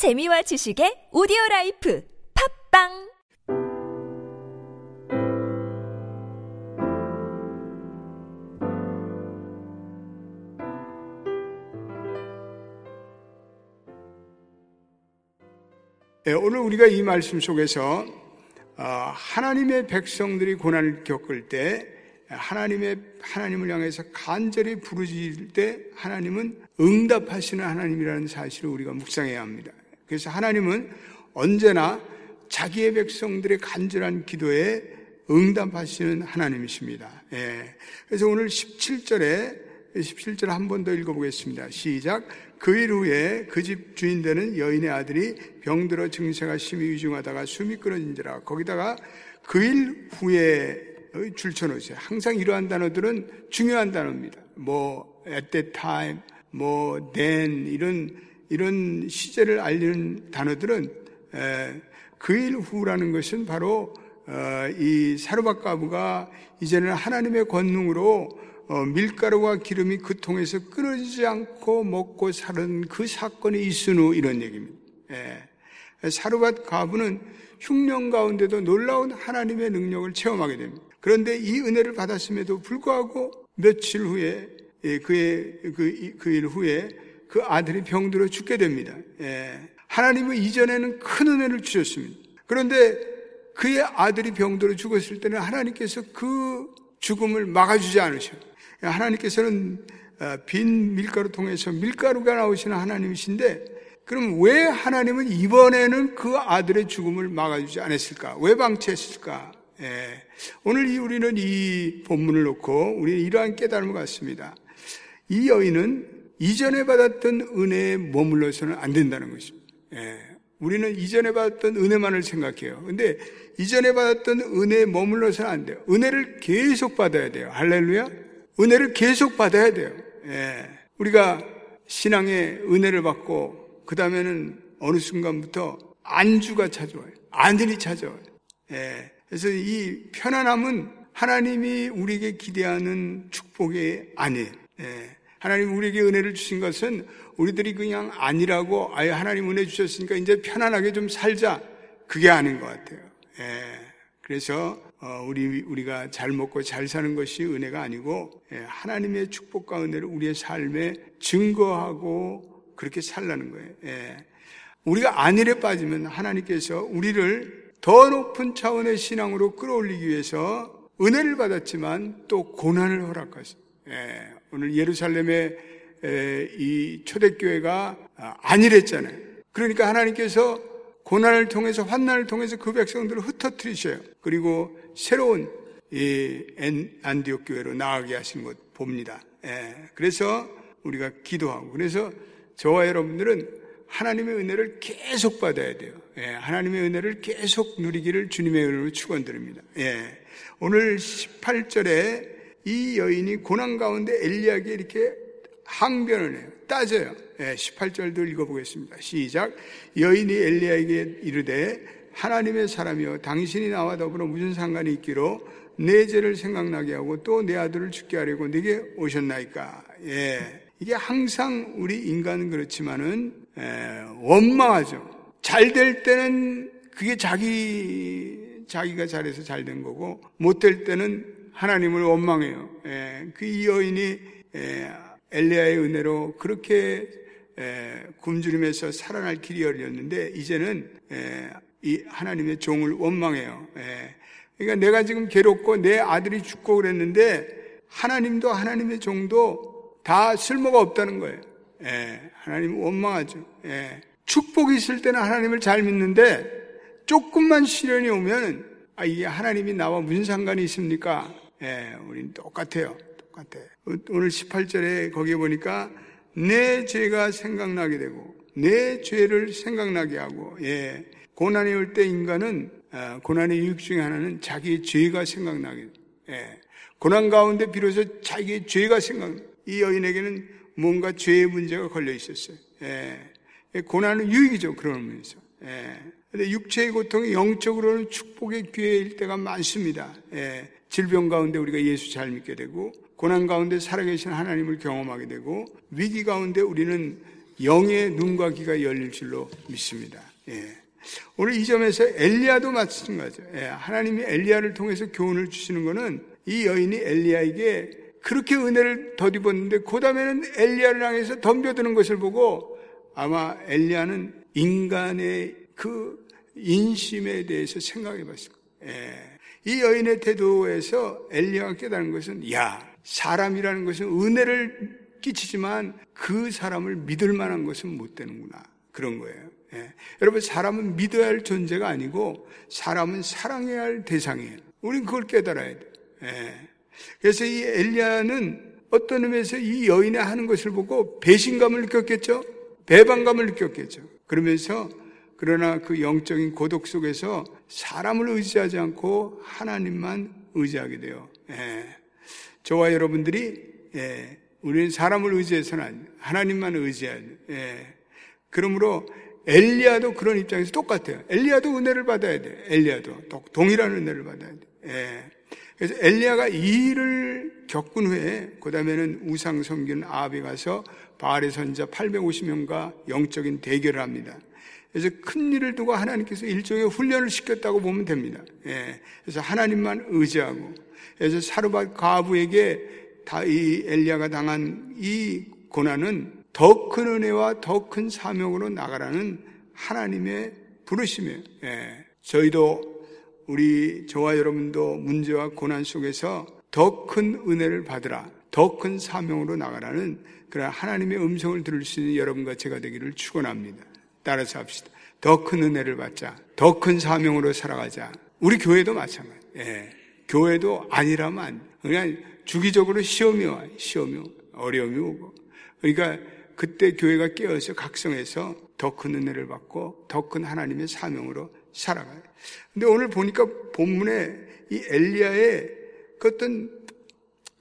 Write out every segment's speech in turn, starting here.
재미와 지식의 오디오 라이프 팟빵 예, 오늘 우리가 이 말씀 속에서 어, 하나님의 백성들이 고난을 겪을 때 하나님의 하나님을 향해서 간절히 부르짖을 때 하나님은 응답하시는 하나님이라는 사실을 우리가 묵상해야 합니다. 그래서 하나님은 언제나 자기의 백성들의 간절한 기도에 응답하시는 하나님이십니다. 예. 그래서 오늘 17절에 17절 한 번 더 읽어보겠습니다. 시작. 그 일 후에 그 집 주인 되는 여인의 아들이 병들어 증세가 심히 위중하다가 숨이 끊어진지라. 거기다가 그 일 후에 줄쳐놓으세요. 항상 이러한 단어들은 중요한 단어입니다. 뭐 at that time, 뭐 then 이런 이런 시제를 알리는 단어들은 그 일 후라는 것은 바로 어, 이 사르밧 가부가 이제는 하나님의 권능으로 어, 밀가루와 기름이 그 통에서 끊어지지 않고 먹고 사는 그 사건이 있은 후 이런 얘기입니다. 예. 사르밧 가부는 흉년 가운데도 놀라운 하나님의 능력을 체험하게 됩니다. 그런데 이 은혜를 받았음에도 불구하고 며칠 후에 예, 그의 그, 그 후에 그 아들이 병들어 죽게 됩니다. 예. 하나님은 이전에는 큰 은혜를 주셨습니다. 그런데 그의 아들이 병들어 죽었을 때는 하나님께서 그 죽음을 막아주지 않으셔. 하나님께서는 어, 빈 밀가루 통해서 밀가루가 나오시는 하나님이신데 그럼 왜 하나님은 이번에는 그 아들의 죽음을 막아주지 않았을까? 왜 방치했을까? 예. 오늘 우리는 이 본문을 놓고 우리는 이러한 깨달음을 갖습니다. 이 여인은 이전에 받았던 은혜에 머물러서는 안 된다는 것입니다. 예. 우리는 이전에 받았던 은혜만을 생각해요. 근데 이전에 받았던 은혜에 머물러서는 안 돼요. 은혜를 계속 받아야 돼요. 할렐루야. 은혜를 계속 받아야 돼요. 예. 우리가 신앙의 은혜를 받고 그 다음에는 어느 순간부터 안주가 찾아와요. 안들이 찾아와요. 예. 그래서 이 편안함은 하나님이 우리에게 기대하는 축복이 아니에요. 예. 하나님 우리에게 은혜를 주신 것은 우리들이 그냥 아니라고 아예 하나님 은혜 주셨으니까 이제 편안하게 좀 살자. 그게 아닌 것 같아요. 예. 그래서 어, 우리 우리가 잘 먹고 잘 사는 것이 은혜가 아니고 예, 하나님의 축복과 은혜를 우리의 삶에 증거하고 그렇게 살라는 거예요. 예. 우리가 안일에 빠지면 하나님께서 우리를 더 높은 차원의 신앙으로 끌어올리기 위해서 은혜를 받았지만 또 고난을 허락하시. 예. 오늘 예루살렘의 이 초대교회가 안일했잖아요. 그러니까 하나님께서 고난을 통해서 환난을 통해서 그 백성들을 흩어뜨리셔요. 그리고 새로운 이 안디옥 교회로 나아가게 하신 것 봅니다. 예, 그래서 우리가 기도하고 그래서 저와 여러분들은 하나님의 은혜를 계속 받아야 돼요. 예, 하나님의 은혜를 계속 누리기를 주님의 은혜로 축원드립니다. 예, 오늘 18절에 이 여인이 고난 가운데 엘리야에게 이렇게 항변을 해요. 따져요. 예, 18절도 읽어보겠습니다. 시작. 여인이 엘리야에게 이르되 하나님의 사람이여 당신이 나와 더불어 무슨 상관이 있기로 내 죄를 생각나게 하고 또 내 아들을 죽게 하려고 내게 오셨나이까. 예. 이게 항상 우리 인간은 그렇지만은 에, 원망하죠. 잘 될 때는 그게 자기 자기가 잘해서 잘 된 거고 못 될 때는 하나님을 원망해요. 예. 그 여인이 예, 엘리야의 은혜로 그렇게 에, 굶주림에서 살아날 길이 열렸는데 이제는 에, 이 하나님의 종을 원망해요. 에, 그러니까 내가 지금 괴롭고 내 아들이 죽고 그랬는데 하나님도 하나님의 종도 다 쓸모가 없다는 거예요. 하나님 원망하죠. 축복이 있을 때는 하나님을 잘 믿는데 조금만 시련이 오면 아, 이게 하나님이 나와 무슨 상관이 있습니까? 예, 우리는 똑같아요. 똑같아. 오늘 18절에 거기에 보니까 내 죄가 생각나게 되고 내 죄를 생각나게 하고 예. 고난이 올 때 인간은 아, 고난의 이유 중에 하나는 자기의 죄가 생각나게 예. 고난 가운데 비로소 자기의 죄가 생각 이 여인에게는 뭔가 죄의 문제가 걸려 있었어요. 예. 예. 고난은 유익이죠 그런 면에서. 예. 근데 육체의 고통이 영적으로는 축복의 기회일 때가 많습니다. 예. 질병 가운데 우리가 예수 잘 믿게 되고 고난 가운데 살아계신 하나님을 경험하게 되고 위기 가운데 우리는 영의 눈과 귀가 열릴 줄로 믿습니다. 예. 오늘 이 점에서 엘리야도 마찬가지죠. 예. 하나님이 엘리야를 통해서 교훈을 주시는 것은 이 여인이 엘리야에게 그렇게 은혜를 덧입었는데 그 다음에는 엘리야를 향해서 덤벼드는 것을 보고 아마 엘리야는 인간의 그 인심에 대해서 생각해 봤을 거예요. 예. 이 여인의 태도에서 엘리야가 깨달은 것은 야 사람이라는 것은 은혜를 끼치지만 그 사람을 믿을 만한 것은 못 되는구나 그런 거예요. 예. 여러분 사람은 믿어야 할 존재가 아니고 사람은 사랑해야 할 대상이에요. 우린 그걸 깨달아야 돼. 예. 그래서 이 엘리야는 어떤 의미에서 이 여인이 하는 것을 보고 배신감을 느꼈겠죠. 배반감을 느꼈겠죠. 그러면서 그러나 그 영적인 고독 속에서 사람을 의지하지 않고 하나님만 의지하게 돼요. 예. 저와 여러분들이 예. 우리는 사람을 의지해서는 아니 하나님만 의지해야 돼. 예. 그러므로 엘리야도 그런 입장에서 똑같아요. 엘리야도 은혜를 받아야 돼. 엘리야도 동일한 은혜를 받아야 돼. 예. 그래서 엘리야가 이 일을 겪은 후에 그 다음에는 우상 섬기는 아합에 가서 바알의 선자 850명과 영적인 대결을 합니다. 그래서 큰 일을 두고 하나님께서 일종의 훈련을 시켰다고 보면 됩니다. 예. 그래서 하나님만 의지하고 그래서 사르밧 가부에게 다 이 엘리야가 당한 이 고난은 더 큰 은혜와 더 큰 사명으로 나가라는 하나님의 부르심이에요. 예. 저희도 우리 저와 여러분도 문제와 고난 속에서 더 큰 은혜를 받으라, 더 큰 사명으로 나가라는 그런 하나님의 음성을 들을 수 있는 여러분과 제가 되기를 축원합니다. 따라서 합시다. 더 큰 은혜를 받자. 더 큰 사명으로 살아가자. 우리 교회도 마찬가지. 예. 교회도 아니라면 안. 그냥 주기적으로 시험이 와. 시험이 와. 어려움이 오고. 그러니까 그때 교회가 깨어서 각성해서 더 큰 은혜를 받고 더 큰 하나님의 사명으로 살아가요. 근데 오늘 보니까 본문에 이 엘리야의 그 어떤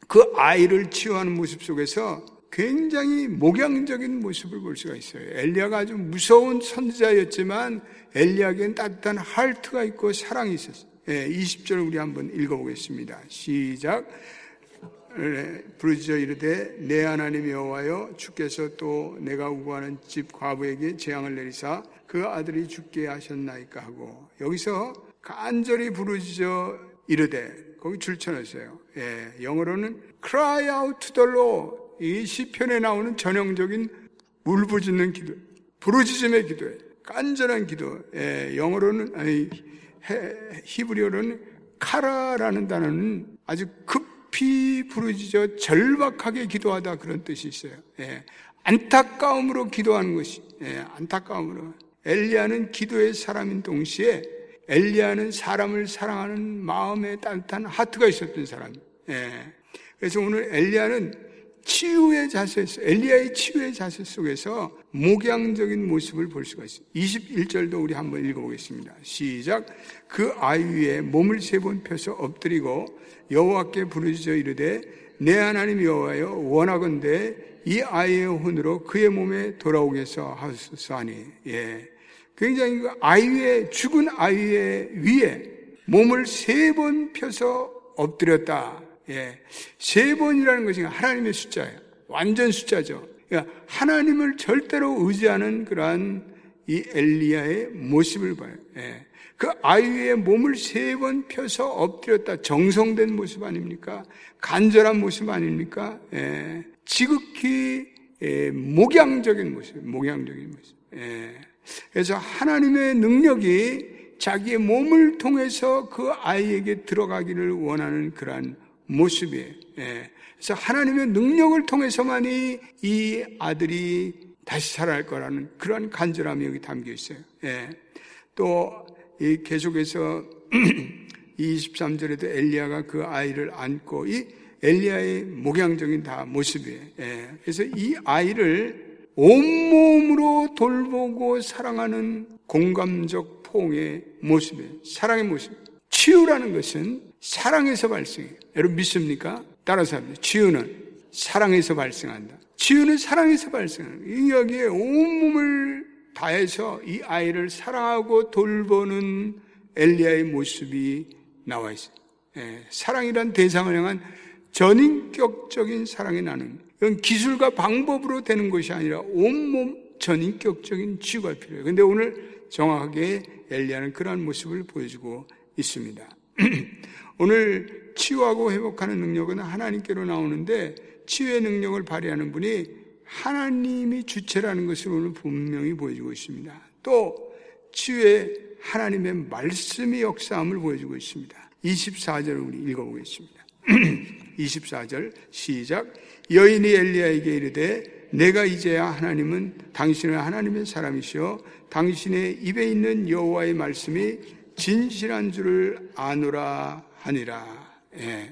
그 아이를 치유하는 모습 속에서 굉장히 목양적인 모습을 볼 수가 있어요. 엘리야가 아주 무서운 선지자였지만 엘리야에게는 따뜻한 할트가 있고 사랑이 있었어요. 예, 20절 우리 한번 읽어보겠습니다. 시작. 네, 부르짖어 이르되 내 하나님 여호와여 주께서 또 내가 우고하는 집 과부에게 재앙을 내리사 그 아들이 죽게 하셨나이까 하고 여기서 간절히 부르짖어 이르되 거기 줄쳐놨어요. 예, 영어로는 cry out to the Lord 이 시편에 나오는 전형적인 울부짖는 기도, 부르짖음의 기도에 간절한 기도. 예, 영어로는 아니 히브리어로는 카라라는 단어는 아주 급히 부르짖어 절박하게 기도하다 그런 뜻이 있어요. 예, 안타까움으로 기도하는 것이 예, 안타까움으로 엘리야는 기도의 사람인 동시에 엘리야는 사람을 사랑하는 마음에 따뜻한 하트가 있었던 사람. 예. 그래서 오늘 엘리야는 치유의 자세에서 엘리야의 치유의 자세 속에서 목양적인 모습을 볼 수가 있습니다. 21절도 우리 한번 읽어보겠습니다. 시작. 그 아이 위에 몸을 세 번 펴서 엎드리고 여호와께 부르짖어 이르되 내 하나님 여호와여 원하건대 이 아이의 혼으로 그의 몸에 돌아오게서 하소서 하니 예. 굉장히 그 아이 위에 죽은 아이의 위에 몸을 세 번 펴서 엎드렸다. 예. 세 번이라는 것이 하나님의 숫자예요. 완전 숫자죠. 그러니까 하나님을 절대로 의지하는 그러한 이 엘리야의 모습을 봐요. 예. 그 아이의 몸을 세 번 펴서 엎드렸다. 정성된 모습 아닙니까? 간절한 모습 아닙니까? 예. 지극히 예, 목양적인 모습, 목양적인 모습. 예. 그래서 하나님의 능력이 자기의 몸을 통해서 그 아이에게 들어가기를 원하는 그러한 모습이에요. 예. 그래서 하나님의 능력을 통해서만이 이 아들이 다시 살아날 거라는 그러한 간절함이 여기 담겨 있어요. 예. 또이 계속해서 23절에도 엘리야가 그 아이를 안고 이 엘리야의 목양적인 다 모습이에요. 예. 그래서 이 아이를 온몸으로 돌보고 사랑하는 공감적 포옹의 모습이에요. 사랑의 모습. 치유라는 것은 사랑에서 발생해요. 여러분 믿습니까? 따라서 합니다. 치유는 사랑에서 발생한다. 치유는 사랑에서 발생한다. 여기에 온몸을 다해서 이 아이를 사랑하고 돌보는 엘리야의 모습이 나와 있어요. 예, 사랑이란 대상을 향한 전인격적인 사랑이 나는 이건 기술과 방법으로 되는 것이 아니라 온몸 전인격적인 치유가 필요해요. 근데 오늘 정확하게 엘리야는 그러한 모습을 보여주고 있습니다. 오늘 치유하고 회복하는 능력은 하나님께로 나오는데 치유의 능력을 발휘하는 분이 하나님이 주체라는 것을 오늘 분명히 보여주고 있습니다. 또 치유의 하나님의 말씀이 역사함을 보여주고 있습니다. 24절을 우리 읽어보겠습니다. 24절 시작 여인이 엘리야에게 이르되 내가 이제야 하나님은 당신은 하나님의 사람이시여 당신의 입에 있는 여호와의 말씀이 진실한 줄을 아노라 하니라. 예.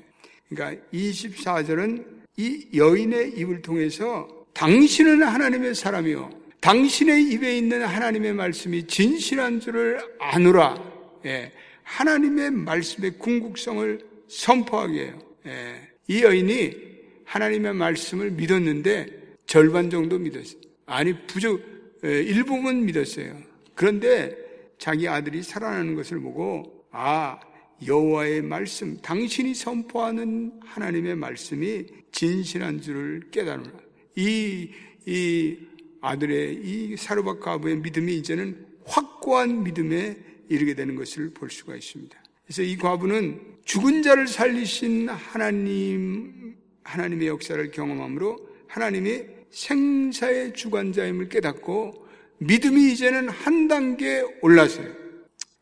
그러니까 24절은 이 여인의 입을 통해서 당신은 하나님의 사람이요. 당신의 입에 있는 하나님의 말씀이 진실한 줄을 아노라. 예. 하나님의 말씀의 궁극성을 선포하게 해요. 예. 이 여인이 하나님의 말씀을 믿었는데 절반 정도 믿었어요. 아니, 부족, 예, 일부분 믿었어요. 그런데 자기 아들이 살아나는 것을 보고, 아, 여호와의 말씀, 당신이 선포하는 하나님의 말씀이 진실한 줄을 깨달으라. 이, 이 아들의 이 사르밧 과부의 믿음이 이제는 확고한 믿음에 이르게 되는 것을 볼 수가 있습니다. 그래서 이 과부는 죽은 자를 살리신 하나님, 하나님의 역사를 경험함으로 하나님이 생사의 주관자임을 깨닫고 믿음이 이제는 한 단계 올라서요.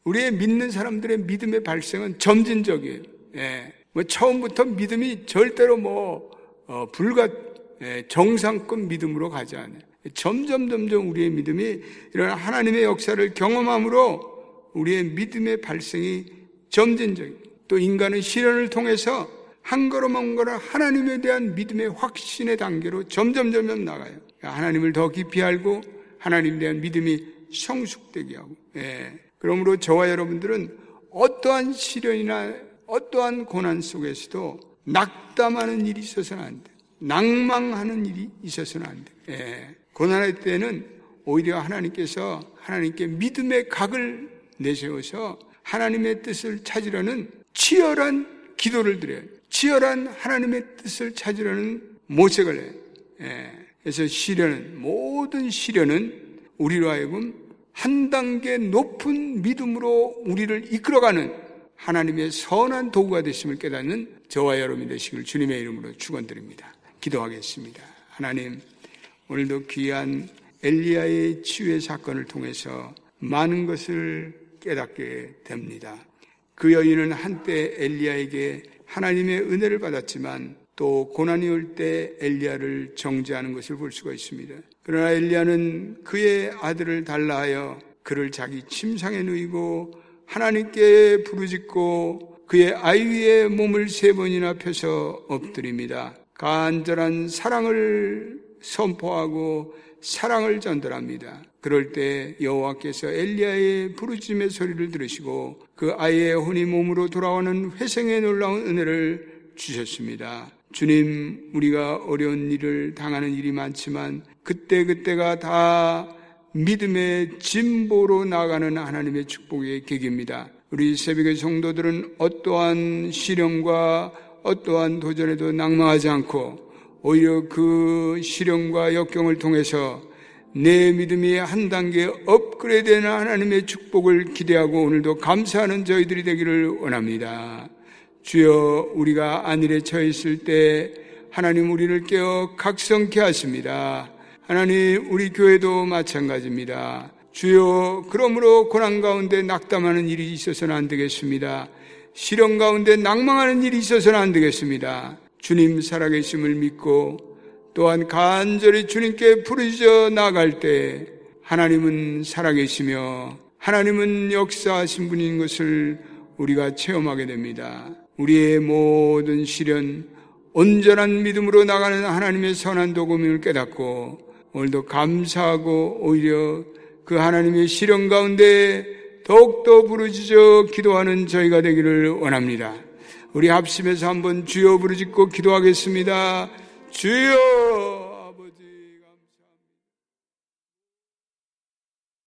우리의 믿는 사람들의 믿음의 발생은 점진적이에요. 예. 뭐 처음부터 믿음이 절대로 뭐 어, 불가 예, 정상급 믿음으로 가지 않아요. 점점 점점 우리의 믿음이 이런 하나님의 역사를 경험함으로 우리의 믿음의 발생이 점진적이에요. 또 인간은 시련을 통해서 한 걸음 한 걸음 하나님에 대한 믿음의 확신의 단계로 점점 점점 나가요. 하나님을 더 깊이 알고 하나님에 대한 믿음이 성숙되게 하고. 예. 그러므로 저와 여러분들은 어떠한 시련이나 어떠한 고난 속에서도 낙담하는 일이 있어서는 안 돼. 낭망하는 일이 있어서는 안 돼. 예. 고난의 때는 오히려 하나님께서 하나님께 믿음의 각을 내세워서 하나님의 뜻을 찾으려는 치열한 기도를 드려요. 치열한 하나님의 뜻을 찾으려는 모색을 해요. 예. 그래서 시련은, 모든 시련은 우리로 하여금 한 단계 높은 믿음으로 우리를 이끌어가는 하나님의 선한 도구가 되심을 깨닫는 저와 여러분이 되시길 주님의 이름으로 축원드립니다. 기도하겠습니다. 하나님, 오늘도 귀한 엘리야의 치유의 사건을 통해서 많은 것을 깨닫게 됩니다. 그 여인은 한때 엘리야에게 하나님의 은혜를 받았지만 또 고난이 올 때 엘리야를 정죄하는 것을 볼 수가 있습니다. 그러나 엘리야는 그의 아들을 달라하여 그를 자기 침상에 누이고 하나님께 부르짖고 그의 아이 위에 몸을 세 번이나 펴서 엎드립니다. 간절한 사랑을 선포하고 사랑을 전달합니다. 그럴 때 여호와께서 엘리야의 부르짖음의 소리를 들으시고 그 아이의 혼이 몸으로 돌아오는 회생의 놀라운 은혜를 주셨습니다. 주님, 우리가 어려운 일을 당하는 일이 많지만 그때그때가 다 믿음의 진보로 나가는 하나님의 축복의 계기입니다. 우리 새벽의 성도들은 어떠한 시련과 어떠한 도전에도 낭망하지 않고 오히려 그 시련과 역경을 통해서 내 믿음이 한 단계 업그레이드되는 하나님의 축복을 기대하고 오늘도 감사하는 저희들이 되기를 원합니다. 주여 우리가 안일에 처해 있을 때 하나님 우리를 깨어 각성케 하십니다. 하나님 우리 교회도 마찬가지입니다. 주여 그러므로 고난 가운데 낙담하는 일이 있어서는 안 되겠습니다. 시련 가운데 낭망하는 일이 있어서는 안 되겠습니다. 주님 살아계심을 믿고 또한 간절히 주님께 부르짖어 나갈 때 하나님은 살아계시며 하나님은 역사하신 분인 것을 우리가 체험하게 됩니다. 우리의 모든 시련, 온전한 믿음으로 나가는 하나님의 선한 도금을 깨닫고 오늘도 감사하고 오히려 그 하나님의 시련 가운데 더욱더 부르짖어 기도하는 저희가 되기를 원합니다. 우리 합심해서 한번 주여 부르짖고 기도하겠습니다. 주여